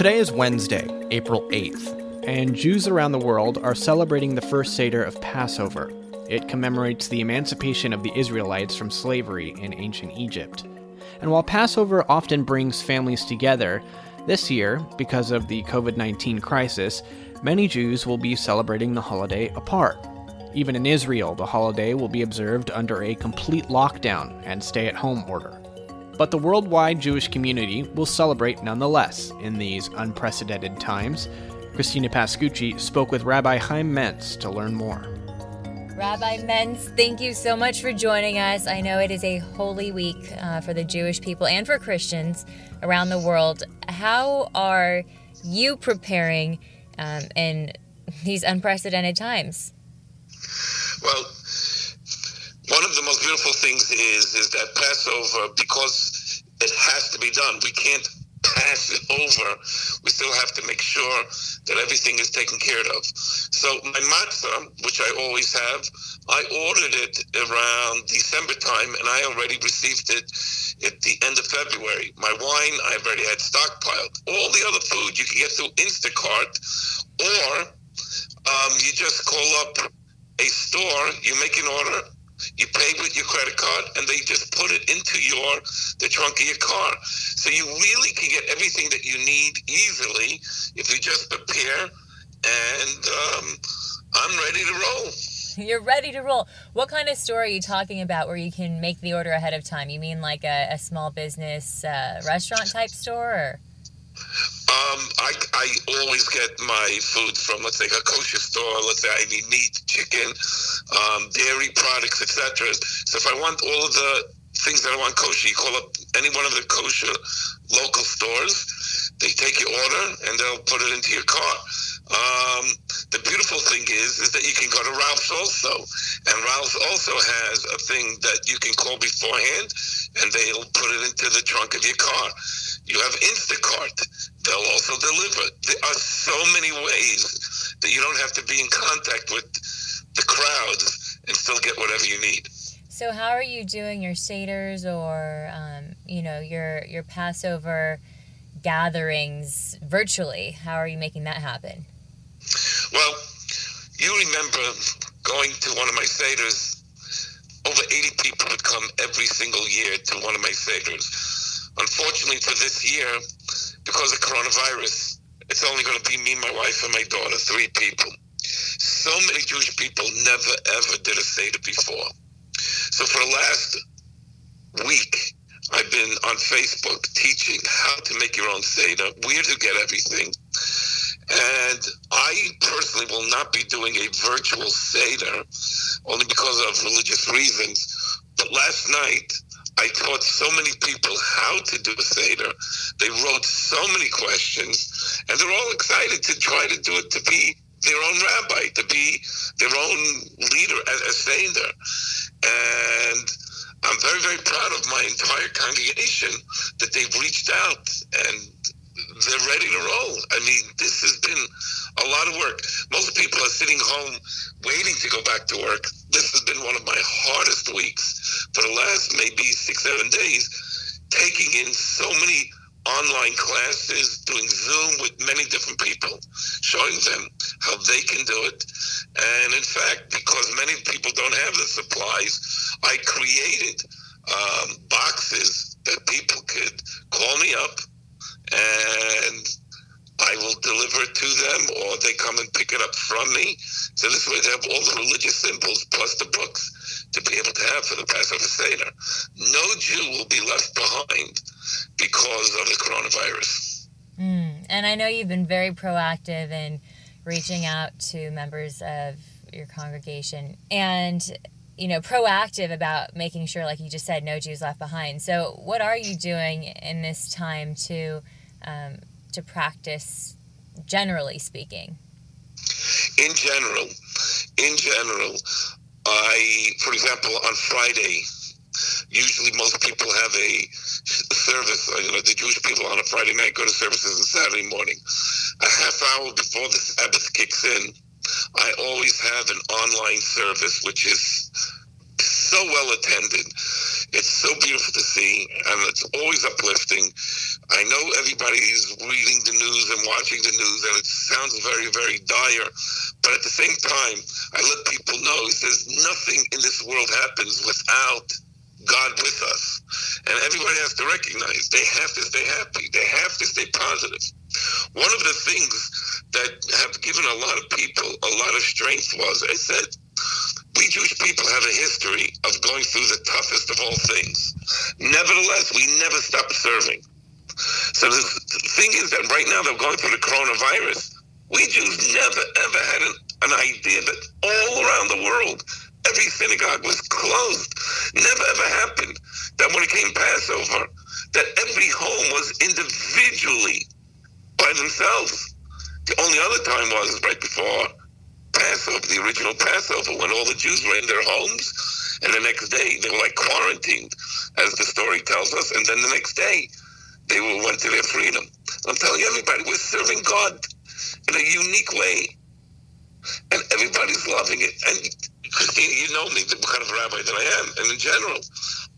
Today is Wednesday, April 8th, and Jews around the world are celebrating the first Seder of Passover. It commemorates the emancipation of the Israelites from slavery in ancient Egypt. And while Passover often brings families together, this year, because of the COVID 19 crisis, many Jews will be celebrating the holiday apart. Even in Israel, the holiday will be observed under a complete lockdown and stay at home order. But the worldwide Jewish community will celebrate nonetheless in these unprecedented times. Christina Pascucci spoke with Rabbi Chaim Mentz to learn more. Rabbi Mentz, thank you so much for joining us. I know it is a holy week uh, for the Jewish people and for Christians around the world. How are you preparing um, in these unprecedented times? Well, one of the most beautiful things is is that Passover, because it has to be done, we can't pass it over. We still have to make sure that everything is taken care of. So my matzah, which I always have, I ordered it around December time, and I already received it at the end of February. My wine, I've already had stockpiled. All the other food you can get through Instacart, or um, you just call up a store, you make an order, you pay with your credit card, and they just put it into your the trunk of your car. So you really can get everything that you need easily if you just prepare. And um, I'm ready to roll. You're ready to roll. What kind of store are you talking about where you can make the order ahead of time? You mean like a, a small business uh, restaurant type store? Or? Um, I, I always get my food from, let's say, a kosher store. Let's say I need meat, chicken, um, dairy products, etc. So if I want all of the things that I want kosher, you call up any one of the kosher local stores. They take your order and they'll put it into your car. Um, the beautiful thing is, is that you can go to Ralph's also, and Ralph's also has a thing that you can call beforehand, and they'll put it into the trunk of your car. You have Instacart; they'll also deliver. There are so many ways that you don't have to be in contact with the crowds and still get whatever you need. So, how are you doing your seders or, um, you know, your your Passover gatherings virtually? How are you making that happen? Well, you remember going to one of my seders. Over 80 people would come every single year to one of my seders. Unfortunately, for this year, because of coronavirus, it's only going to be me, my wife, and my daughter, three people. So many Jewish people never ever did a Seder before. So for the last week, I've been on Facebook teaching how to make your own Seder, where to get everything. And I personally will not be doing a virtual Seder only because of religious reasons. But last night, I taught so many people how to do a Seder. They wrote so many questions, and they're all excited to try to do it to be their own rabbi, to be their own leader as a Seder. And I'm very, very proud of my entire congregation that they've reached out and they're ready to roll. I mean, this has been a lot of work. Most people are sitting home waiting to go back to work. This has been one of my hardest weeks for the last maybe six, seven days, taking in so many online classes, doing Zoom with many different people, showing them how they can do it. And in fact, because many people don't have the supplies, I created um, boxes that people could call me up and I will deliver it to them, or they come and pick it up from me. So this way, they have all the religious symbols plus the books to be able to have for the Passover Seder. No Jew will be left behind because of the coronavirus. Mm. And I know you've been very proactive in reaching out to members of your congregation and you know proactive about making sure like you just said no jews left behind so what are you doing in this time to um, to practice, generally speaking? In general, in general, I, for example, on Friday, usually most people have a service. Uh, you know, the Jewish people on a Friday night go to services on Saturday morning. A half hour before the Sabbath kicks in, I always have an online service, which is so well attended. It's so beautiful to see, and it's always uplifting. I know everybody is reading the news and watching the news, and it sounds very, very dire. But at the same time, I let people know it says nothing in this world happens without God with us. And everybody has to recognize they have to stay happy, they have to stay positive. One of the things that have given a lot of people a lot of strength was I said, we Jewish people have a history of going through the toughest of all things. Nevertheless, we never stop serving. So the thing is that right now they're going through the coronavirus. We Jews never ever had an, an idea that all around the world every synagogue was closed. Never ever happened that when it came Passover, that every home was individually by themselves. The only other time was right before Passover, the original Passover, when all the Jews were in their homes, and the next day they were like quarantined, as the story tells us, and then the next day they were went to their freedom. I'm telling everybody, we're serving God in a unique way, and everybody's loving it. And Christine, you know me, the kind of rabbi that I am, and in general,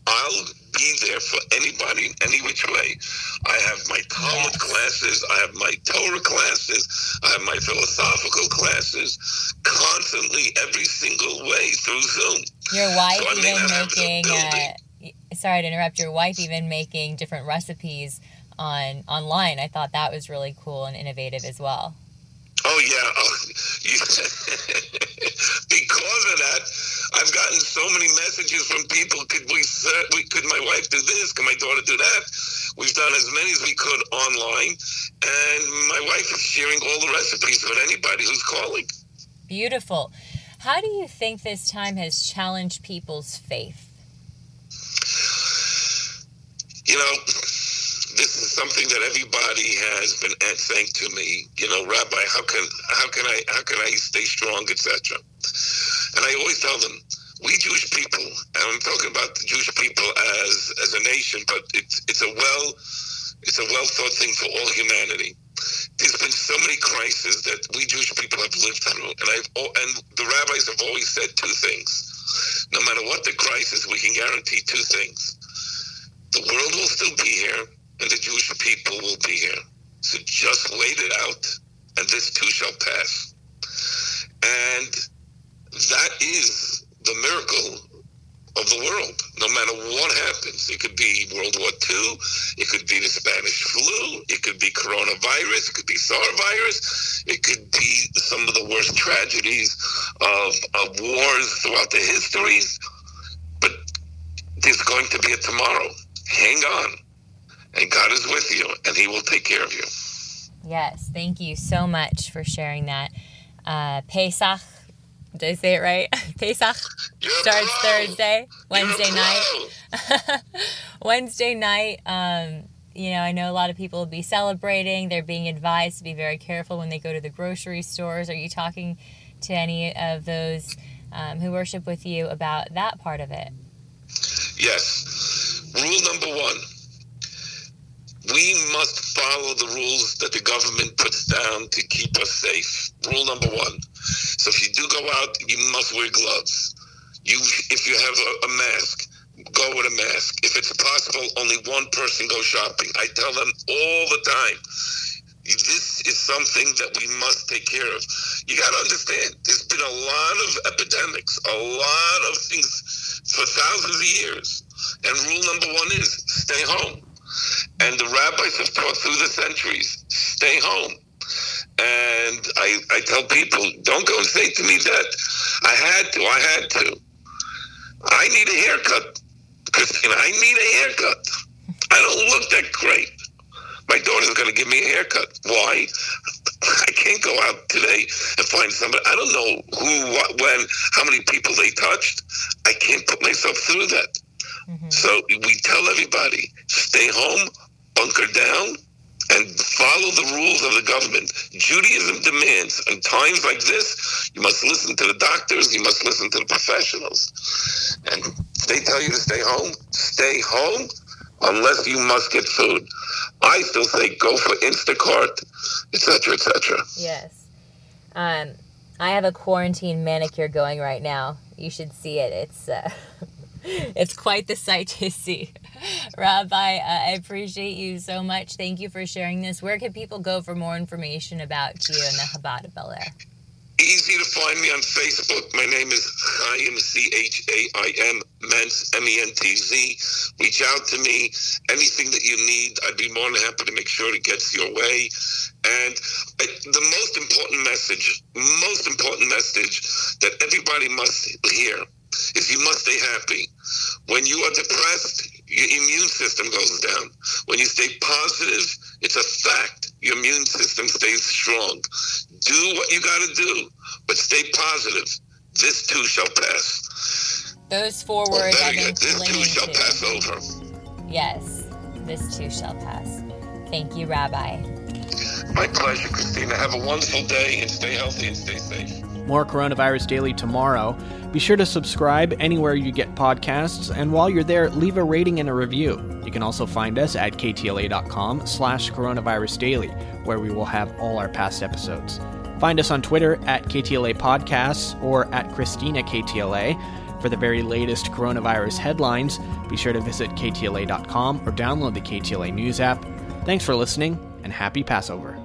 I'll be there for anybody in any which way. I have my Talmud classes, I have my Torah classes, I have my philosophical classes, constantly every single way through Zoom. Your wife so even making. Uh, sorry to interrupt. Your wife even making different recipes on online. I thought that was really cool and innovative as well. Oh yeah, oh, because of that, I've gotten so many messages from people. Could we, we could my wife do this? Could my daughter do that? We've done as many as we could online, and my wife is sharing all the recipes with anybody who's calling. Beautiful. How do you think this time has challenged people's faith? You know, this is something that everybody has been saying to me. You know, Rabbi, how can how can I how can I stay strong, etc. I always tell them, we Jewish people, and I'm talking about the Jewish people as as a nation, but it's it's a well it's a well thought thing for all humanity. There's been so many crises that we Jewish people have lived through, and I've and the rabbis have always said two things. No matter what the crisis, we can guarantee two things: the world will still be here, and the Jewish people will be here. So just wait it out, and this too shall pass. And that is the miracle of the world. No matter what happens, it could be World War II, it could be the Spanish flu, it could be coronavirus, it could be SARS virus, it could be some of the worst tragedies of, of wars throughout the histories. But there's going to be a tomorrow. Hang on. And God is with you, and He will take care of you. Yes, thank you so much for sharing that. Uh, Pesach did I say it right? Pesach starts Thursday, Wednesday night. Wednesday night. Um, you know, I know a lot of people will be celebrating. They're being advised to be very careful when they go to the grocery stores. Are you talking to any of those um, who worship with you about that part of it? Yes. Rule number one we must follow the rules that the government puts down to keep us safe. Rule number one. So if you do go out, you must wear gloves. You, if you have a, a mask, go with a mask. If it's possible, only one person go shopping. I tell them all the time. This is something that we must take care of. You got to understand, there's been a lot of epidemics, a lot of things for thousands of years. And rule number one is stay home and the rabbis have taught through the centuries stay home. And I, I tell people, don't go and say to me that I had to, I had to. I need a haircut. Christina, I need a haircut. I don't look that great. My daughter's going to give me a haircut. Why? I can't go out today and find somebody. I don't know who, what, when, how many people they touched. I can't put myself through that. Mm-hmm. So we tell everybody stay home, bunker down, and follow the rules of the government. Judaism demands, in times like this, you must listen to the doctors, you must listen to the professionals. And they tell you to stay home, stay home unless you must get food. I still say go for Instacart, etc., etc. Yes. Um, I have a quarantine manicure going right now. You should see it. It's uh, it's quite the sight to see. Rabbi, uh, I appreciate you so much. Thank you for sharing this. Where can people go for more information about you and the Chabad of Bel Air? Easy to find me on Facebook. My name is Chaim, C H A I M, Mentz, M E N T Z. Reach out to me. Anything that you need, I'd be more than happy to make sure it gets your way. And the most important message, most important message that everybody must hear is you must stay happy. When you are depressed, your immune system goes down. When you stay positive, it's a fact. Your immune system stays strong. Do what you got to do, but stay positive. This too shall pass. Those four words I've been This too shall to. pass over. Yes, this too shall pass. Thank you, Rabbi. My pleasure, Christina. Have a wonderful day and stay healthy and stay safe. More Coronavirus Daily tomorrow. Be sure to subscribe anywhere you get podcasts, and while you're there, leave a rating and a review. You can also find us at ktla.com slash coronavirus daily, where we will have all our past episodes. Find us on Twitter at KTLA Podcasts or at Christina KTLA. For the very latest coronavirus headlines, be sure to visit ktla.com or download the KTLA News app. Thanks for listening, and happy Passover.